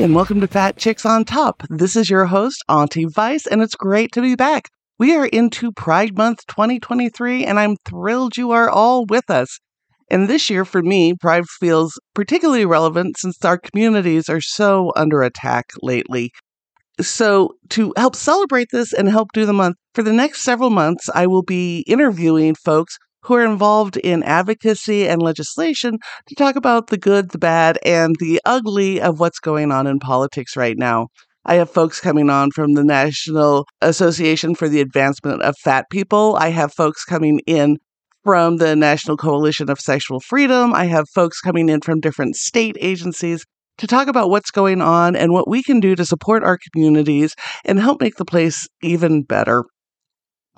And welcome to Fat Chicks on Top. This is your host, Auntie Vice, and it's great to be back. We are into Pride Month 2023, and I'm thrilled you are all with us. And this year, for me, Pride feels particularly relevant since our communities are so under attack lately. So, to help celebrate this and help do the month, for the next several months, I will be interviewing folks who are involved in advocacy and legislation to talk about the good, the bad, and the ugly of what's going on in politics right now. I have folks coming on from the National Association for the Advancement of Fat People. I have folks coming in from the National Coalition of Sexual Freedom. I have folks coming in from different state agencies to talk about what's going on and what we can do to support our communities and help make the place even better.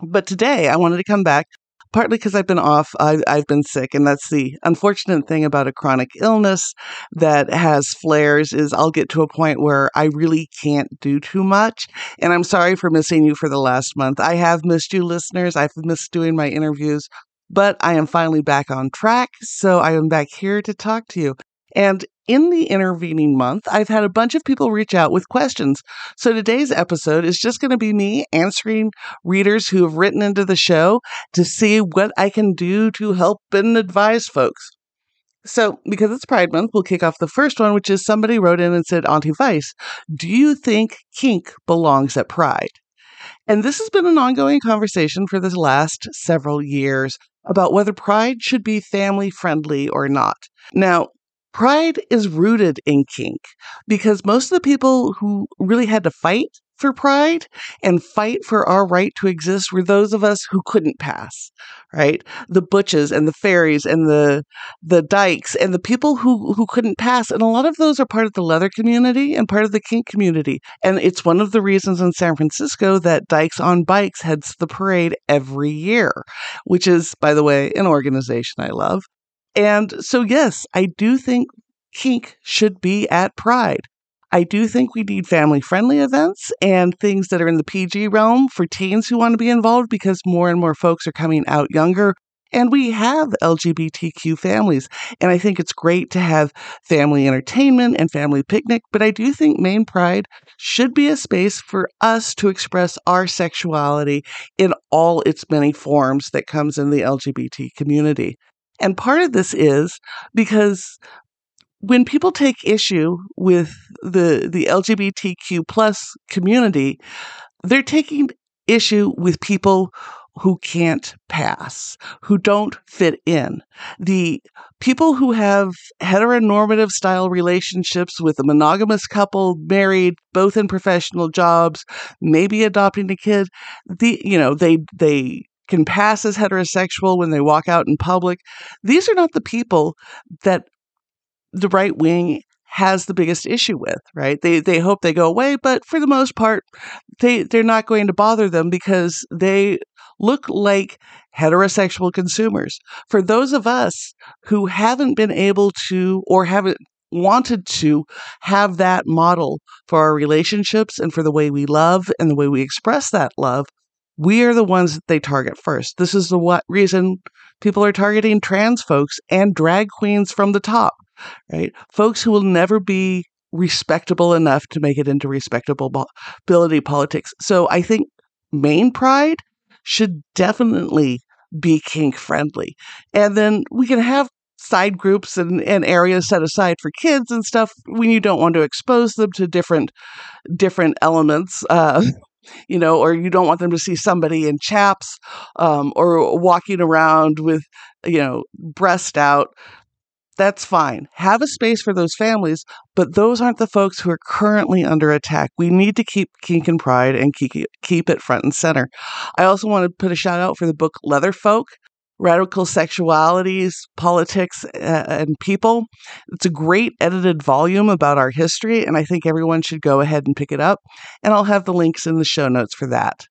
But today I wanted to come back partly because I've been off, I, I've been sick, and that's the unfortunate thing about a chronic illness that has flares is I'll get to a point where I really can't do too much. And I'm sorry for missing you for the last month. I have missed you, listeners. I've missed doing my interviews, but I am finally back on track. So I am back here to talk to you. And in the intervening month, I've had a bunch of people reach out with questions. So today's episode is just going to be me answering readers who have written into the show to see what I can do to help and advise folks. So, because it's Pride Month, we'll kick off the first one, which is somebody wrote in and said, Auntie Vice, do you think kink belongs at Pride? And this has been an ongoing conversation for the last several years about whether Pride should be family friendly or not. Now, Pride is rooted in kink because most of the people who really had to fight for pride and fight for our right to exist were those of us who couldn't pass, right? The butches and the fairies and the the dykes and the people who who couldn't pass. And a lot of those are part of the leather community and part of the kink community. And it's one of the reasons in San Francisco that Dykes on Bikes heads the parade every year, which is, by the way, an organization I love. And so, yes, I do think kink should be at Pride. I do think we need family friendly events and things that are in the PG realm for teens who want to be involved because more and more folks are coming out younger. And we have LGBTQ families. And I think it's great to have family entertainment and family picnic. But I do think main Pride should be a space for us to express our sexuality in all its many forms that comes in the LGBT community. And part of this is because when people take issue with the the LGBTQ plus community, they're taking issue with people who can't pass, who don't fit in. The people who have heteronormative style relationships with a monogamous couple, married, both in professional jobs, maybe adopting a kid, the you know, they they can pass as heterosexual when they walk out in public. These are not the people that the right wing has the biggest issue with, right? They they hope they go away, but for the most part, they they're not going to bother them because they look like heterosexual consumers. For those of us who haven't been able to or haven't wanted to have that model for our relationships and for the way we love and the way we express that love, we are the ones that they target first. This is the what reason people are targeting trans folks and drag queens from the top, right? Folks who will never be respectable enough to make it into respectability politics. So I think main Pride should definitely be kink friendly. And then we can have side groups and, and areas set aside for kids and stuff when you don't want to expose them to different different elements uh, you know or you don't want them to see somebody in chaps um, or walking around with you know breast out that's fine. Have a space for those families, but those aren't the folks who are currently under attack. We need to keep kink and pride and keep, keep it front and center. I also want to put a shout out for the book Leatherfolk radical sexualities, politics, uh, and people. It's a great edited volume about our history, and I think everyone should go ahead and pick it up. And I'll have the links in the show notes for that.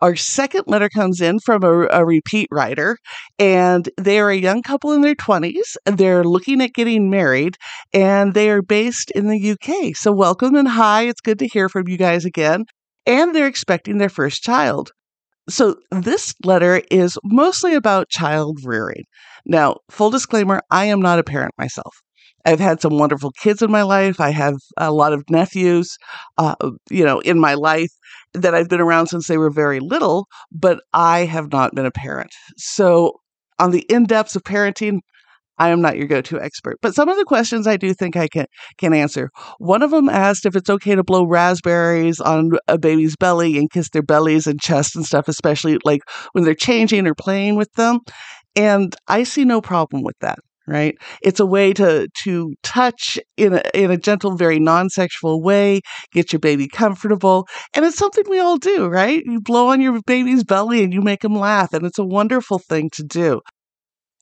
Our second letter comes in from a, a repeat writer, and they are a young couple in their 20s. They're looking at getting married, and they are based in the UK. So, welcome and hi. It's good to hear from you guys again. And they're expecting their first child. So, this letter is mostly about child rearing. Now, full disclaimer I am not a parent myself. I've had some wonderful kids in my life. I have a lot of nephews, uh, you know, in my life that I've been around since they were very little, but I have not been a parent. So, on the in depths of parenting, I am not your go-to expert, but some of the questions I do think I can can answer. One of them asked if it's okay to blow raspberries on a baby's belly and kiss their bellies and chest and stuff, especially like when they're changing or playing with them. And I see no problem with that right it's a way to to touch in a in a gentle very non-sexual way get your baby comfortable and it's something we all do right you blow on your baby's belly and you make them laugh and it's a wonderful thing to do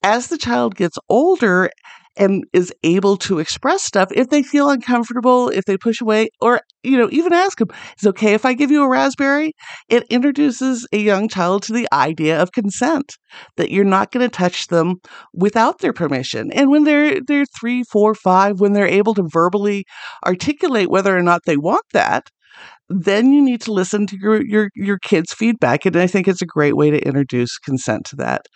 as the child gets older and is able to express stuff, if they feel uncomfortable, if they push away, or, you know, even ask them, is okay if I give you a raspberry? It introduces a young child to the idea of consent, that you're not going to touch them without their permission. And when they're, they're three, four, five, when they're able to verbally articulate whether or not they want that, then you need to listen to your, your, your kids' feedback. And I think it's a great way to introduce consent to that.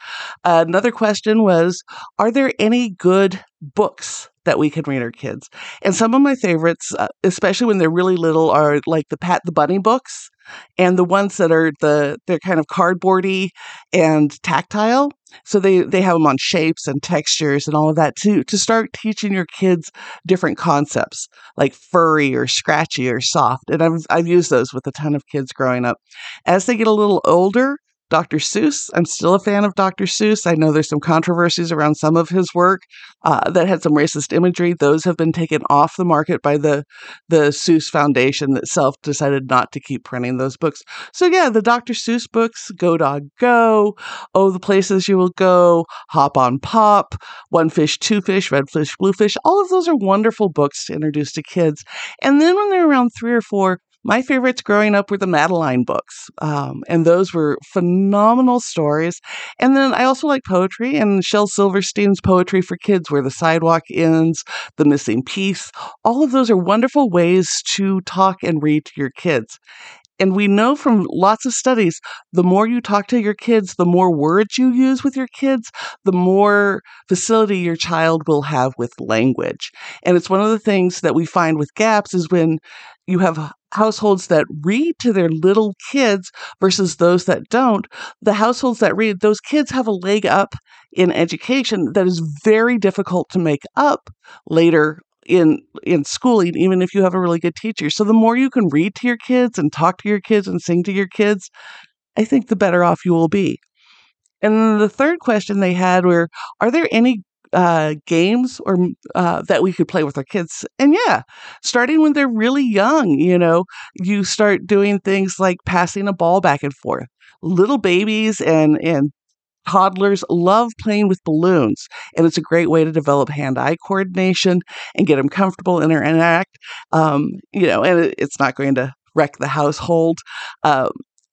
Uh, another question was Are there any good books that we can read our kids? And some of my favorites, uh, especially when they're really little, are like the Pat the Bunny books and the ones that are the they're kind of cardboardy and tactile so they they have them on shapes and textures and all of that too to start teaching your kids different concepts like furry or scratchy or soft and I've I've used those with a ton of kids growing up. As they get a little older Dr. Seuss. I'm still a fan of Dr. Seuss. I know there's some controversies around some of his work uh, that had some racist imagery. Those have been taken off the market by the the Seuss Foundation itself. Decided not to keep printing those books. So yeah, the Dr. Seuss books: Go Dog Go, Oh the Places You Will Go, Hop on Pop, One Fish, Two Fish, Red Fish, Blue Fish. All of those are wonderful books to introduce to kids. And then when they're around three or four, my favorites growing up were the Madeline books, um, and those were phenomenal stories. And then I also like poetry, and Shel Silverstein's poetry for kids, where the sidewalk ends, the missing piece. All of those are wonderful ways to talk and read to your kids. And we know from lots of studies, the more you talk to your kids, the more words you use with your kids, the more facility your child will have with language. And it's one of the things that we find with gaps is when you have households that read to their little kids versus those that don't, the households that read, those kids have a leg up in education that is very difficult to make up later in in schooling even if you have a really good teacher. So the more you can read to your kids and talk to your kids and sing to your kids i think the better off you will be. And then the third question they had were are there any uh, games or uh, that we could play with our kids and yeah starting when they're really young you know you start doing things like passing a ball back and forth little babies and and toddlers love playing with balloons, and it's a great way to develop hand-eye coordination and get them comfortable and interact. Um, you know, and it, it's not going to wreck the household. Um,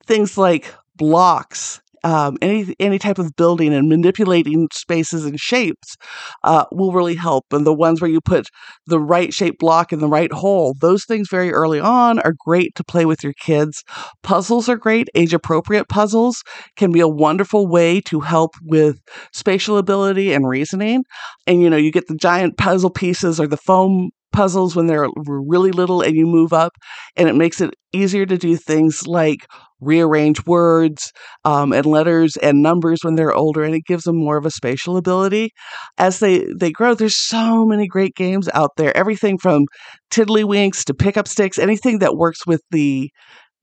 things like blocks um, any any type of building and manipulating spaces and shapes uh, will really help. And the ones where you put the right shape block in the right hole, those things very early on are great to play with your kids. Puzzles are great. Age appropriate puzzles can be a wonderful way to help with spatial ability and reasoning. And you know, you get the giant puzzle pieces or the foam puzzles when they're really little and you move up, and it makes it easier to do things like rearrange words um, and letters and numbers when they're older, and it gives them more of a spatial ability. As they, they grow, there's so many great games out there. Everything from tiddlywinks to pick up sticks, anything that works with the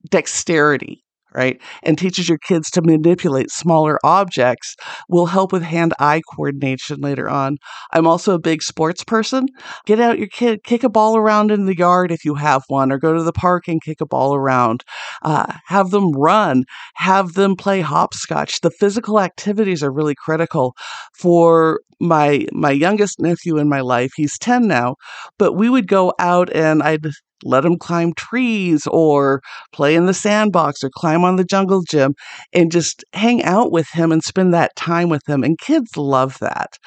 dexterity right? And teaches your kids to manipulate smaller objects will help with hand eye coordination later on. I'm also a big sports person. Get out your kid, kick a ball around in the yard if you have one, or go to the park and kick a ball around. Uh, have them run, have them play hopscotch. The physical activities are really critical for my my youngest nephew in my life he's 10 now but we would go out and i'd let him climb trees or play in the sandbox or climb on the jungle gym and just hang out with him and spend that time with him. And kids love that.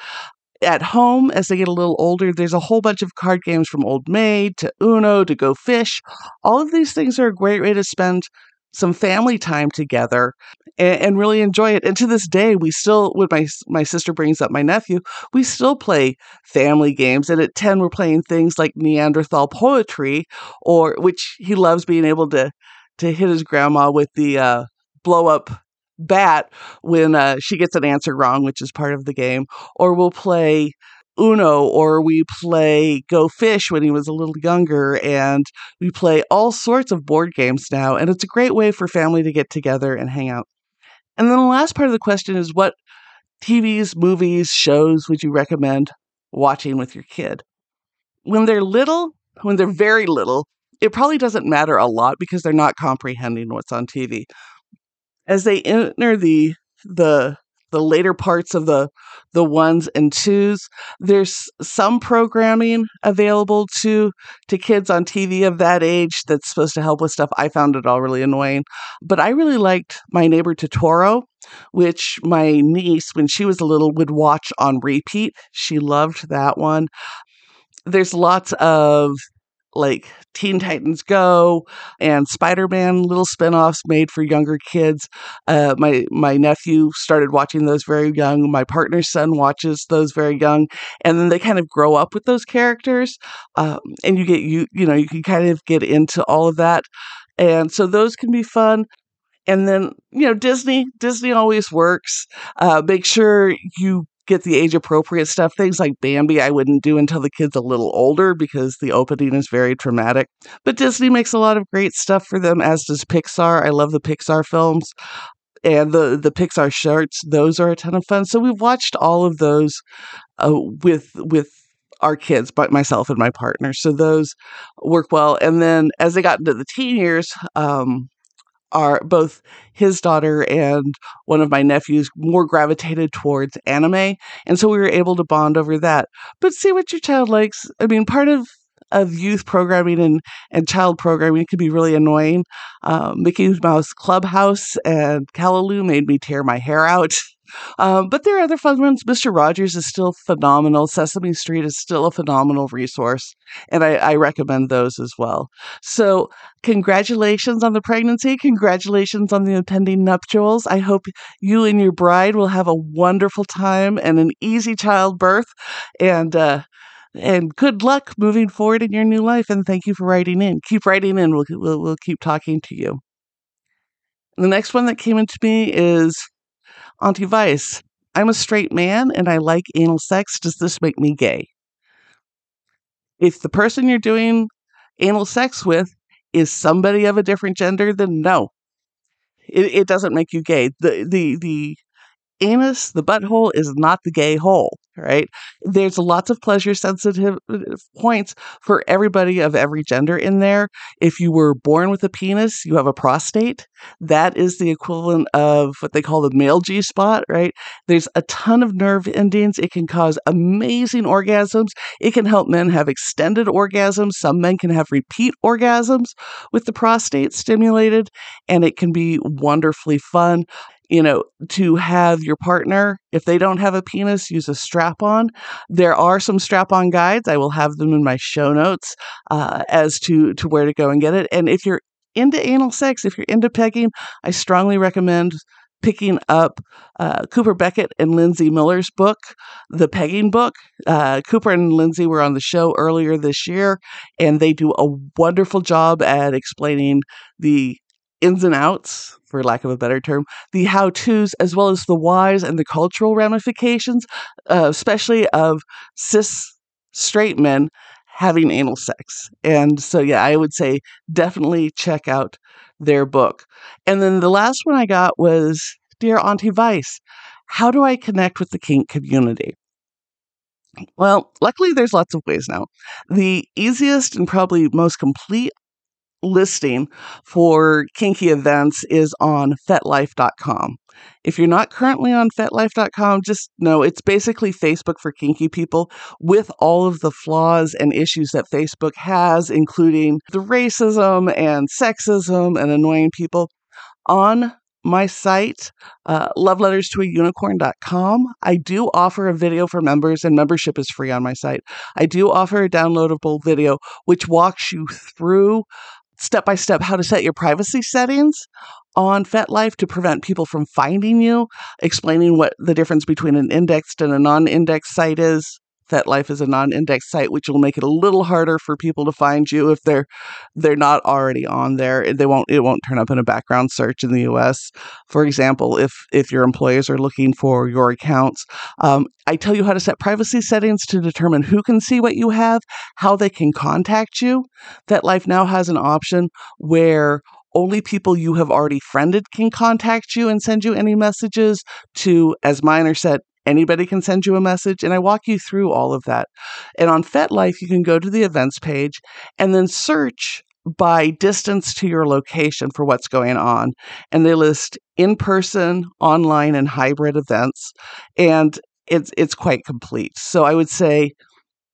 At home, as they get a little older, there's a whole bunch of card games from Old Maid to Uno to Go Fish. All of these things are a great way to spend some family time together and, and, really enjoy it. And to this day, we still, when my my sister brings up my nephew, we still play family games. And at ten, we're playing things like Neanderthal poetry, or which he loves being able to to hit his grandma with the uh, blow up bat when uh, she gets an answer wrong, which is part of the game. Or we'll play Uno or we play Go Fish when he was a little younger, and we play all sorts of board games now. And it's a great way for family to get together and hang out. And then the last part of the question is what TVs, movies, shows would you recommend watching with your kid? When they're little, when they're very little, it probably doesn't matter a lot because they're not comprehending what's on TV. As they enter the the the later parts of the the ones and twos. There's some programming available to to kids on TV of that age that's supposed to help with stuff. I found it all really annoying, but I really liked My Neighbor Totoro, which my niece, when she was a little, would watch on repeat. She loved that one. There's lots of like Teen Titans Go and Spider Man little spinoffs made for younger kids. Uh, my my nephew started watching those very young. My partner's son watches those very young, and then they kind of grow up with those characters, um, and you get you you know you can kind of get into all of that, and so those can be fun. And then you know Disney Disney always works. Uh, make sure you get the age appropriate stuff. Things like Bambi, I wouldn't do until the kid's a little older because the opening is very traumatic. But Disney makes a lot of great stuff for them, as does Pixar. I love the Pixar films. And the, the Pixar shorts, those are a ton of fun. So we've watched all of those uh, with with our kids, but myself and my partner. So those work well. And then as they got into the teen years, um, are both his daughter and one of my nephews more gravitated towards anime. And so we were able to bond over that. But see what your child likes. I mean, part of of youth programming and, and child programming can be really annoying. Um, Mickey Mouse Clubhouse and Caillou made me tear my hair out. Um, but there are other fun ones. Mr. Rogers is still phenomenal. Sesame Street is still a phenomenal resource, and I, I recommend those as well. So, congratulations on the pregnancy. Congratulations on the impending nuptials. I hope you and your bride will have a wonderful time and an easy childbirth. And, uh, and good luck moving forward in your new life. And thank you for writing in. Keep writing in. We'll, we'll, we'll keep talking to you. The next one that came into me is Auntie Vice, I'm a straight man and I like anal sex. Does this make me gay? If the person you're doing anal sex with is somebody of a different gender, then no. It, it doesn't make you gay. The the the anus, the butthole, is not the gay hole, right? There's lots of pleasure sensitive uh, points for everybody of every gender in there. If you were born with a penis, you have a prostate. That is the equivalent of what they call the male G spot, right? There's a ton of nerve endings. It can cause amazing orgasms. It can help men have extended orgasms. Some men can have repeat orgasms with the prostate stimulated, and it can be wonderfully fun you know, to have your partner, if they don't have a penis, use a strap on. There are some strap on guides. I will have them in my show notes uh, as to, to where to go and get it. And if you're into anal sex, if you're into pegging, I strongly recommend picking up uh, Cooper Beckett and Lyndzi Miller's book, The Pegging Book. Uh, Cooper and Lyndzi were on the show earlier this year, and they do a wonderful job at explaining the ins and outs, for lack of a better term, the how to's as well as the whys and the cultural ramifications, uh, especially of cis straight men having anal sex. And so, yeah, I would say definitely check out their book. And then the last one I got was Dear Auntie Vice, how do I connect with the kink community? Well, luckily, there's lots of ways now. The easiest and probably most complete listing for kinky events is on fetlife.com. If you're not currently on fetlife.com, just know it's basically Facebook for kinky people with all of the flaws and issues that Facebook has, including the racism and sexism and annoying people. On my site, uh, loveletterstoaunicorn.com. I do offer a video for members, and membership is free on my site. I do offer a downloadable video which walks you through step by step how to set your privacy settings on FetLife to prevent people from finding you, explaining what the difference between an indexed and a non indexed site is, FetLife is a non-index site, which will make it a little harder for people to find you if they're they're not already on there. They won't it won't turn up in a background search in the U.S. For example, if if your employers are looking for your accounts, um, I tell you how to set privacy settings to determine who can see what you have, how they can contact you. FetLife now has an option where only people you have already friended can contact you and send you any messages to, as mine are set, Anybody can send you a message, and I walk you through all of that. And on FetLife, you can go to the events page and then search by distance to your location for what's going on. And they list in person, online, and hybrid events. And it's it's quite complete. So I would say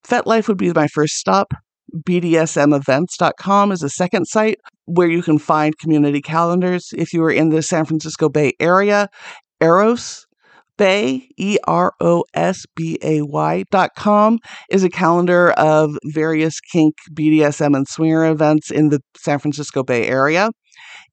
FetLife would be my first stop. BDSMevents.com is a second site where you can find community calendars. If you are in the San Francisco Bay Area, Eros Bay, E R O S B A Y dot com, is a calendar of various kink, BDSM, and swinger events in the San Francisco Bay Area.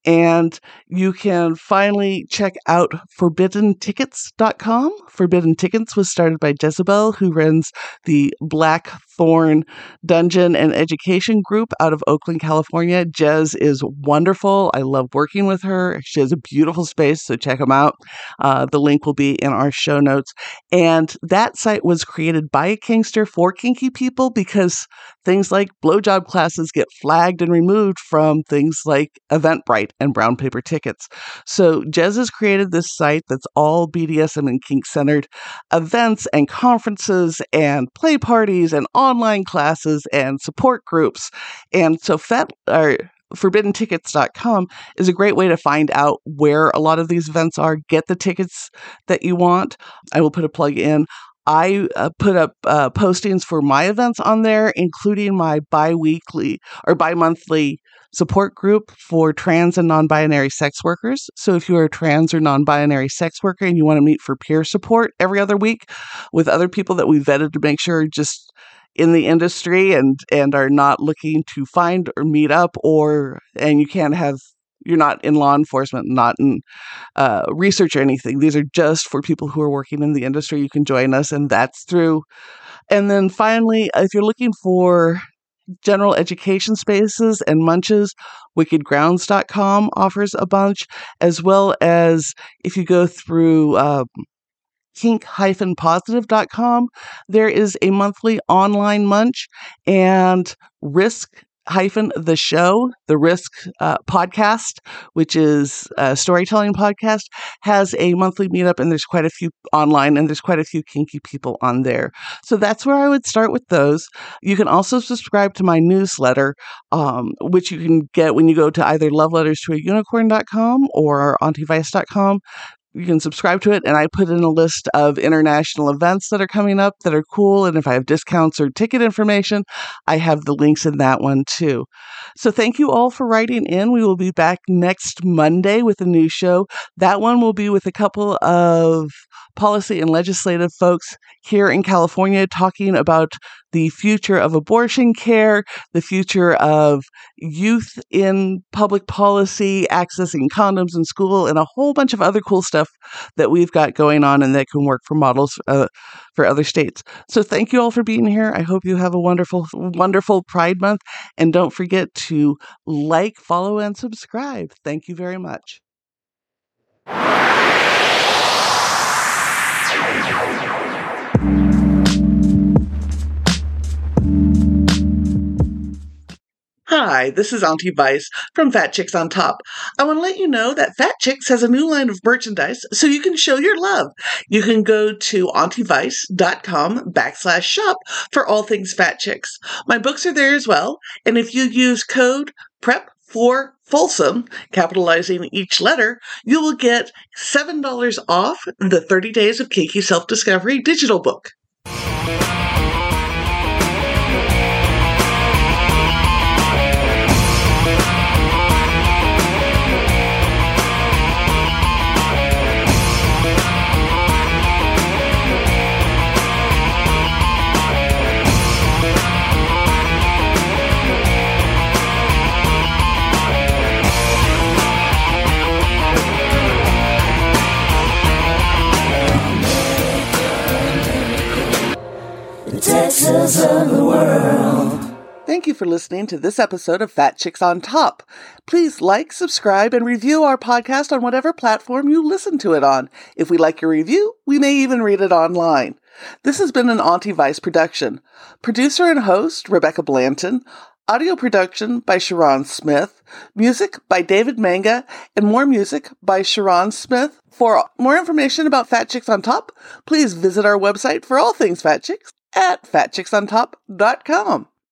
And you can finally check out ForbiddenTickets.com. Forbidden Tickets was started by Jezebel, who runs the Blackthorn Dungeon and Education Group out of Oakland, California. Jez is wonderful. I love working with her. She has a beautiful space, so check them out. Uh, the link will be in our show notes. And that site was created by a Kinkster for kinky people because things like blowjob classes get flagged and removed from things like Eventbrite and brown paper tickets. So Jez has created this site that's all BDSM and kink centered events and conferences and play parties and online classes and support groups. And so Fet or forbiddentickets.com is a great way to find out where a lot of these events are, get the tickets that you want. I will put a plug in. I uh, put up uh, postings for my events on there, including my bi weekly or bi monthly support group for trans and non binary sex workers. So if you are a trans or non binary sex worker and you want to meet for peer support every other week with other people that we vetted to make sure just in the industry and and are not looking to find or meet up or and you can't have you're not in law enforcement, not in uh, research or anything. These are just for people who are working in the industry. You can join us, and that's through. And then finally, if you're looking for general education spaces and munches, wickedgrounds.com offers a bunch, as well as if you go through. Um, kink-positive.com there is a monthly online munch and risk hyphen the show, the Risk uh, podcast, which is a storytelling podcast, has a monthly meetup, and there's quite a few online, and there's quite a few kinky people on there. So that's where I would start with those. You can also subscribe to my newsletter, um, which you can get when you go to either loveletterstoaunicorn.com or auntyvice.com you can subscribe to it and i put in a list of international events that are coming up that are cool and if i have discounts or ticket information i have the links in that one too. So thank you all for writing in. We will be back next monday with a new show. That one will be with a couple of policy and legislative folks here in california talking about the future of abortion care, the future of youth in public policy, accessing condoms in school, and a whole bunch of other cool stuff that we've got going on and that can work for models uh, for other states. So thank you all for being here. I hope you have a wonderful, wonderful Pride Month. And don't forget to like, follow, and subscribe. Thank you very much. Hi, this is Auntie Vice from Fat Chicks on Top. I want to let you know that Fat Chicks has a new line of merchandise so you can show your love. You can go to auntie-vice.com backslash shop for all things Fat Chicks. My books are there as well, and if you use code PREP for Folsom, capitalizing each letter, you will get $7 off the 30 Days of Kinky Self Discovery digital book. Of the world. Thank you for listening to this episode of Fat Chicks on Top. Please like, subscribe, and review our podcast on whatever platform you listen to it on. If we like your review, we may even read it online. This has been an Auntie Vice production. Producer and host, Rebecca Blanton. Audio production by Sharon Smith. Music by David Manga. And more music by Sharon Smith. For more information about Fat Chicks on Top, please visit our website for all things Fat Chicks at fatchicksontop.com.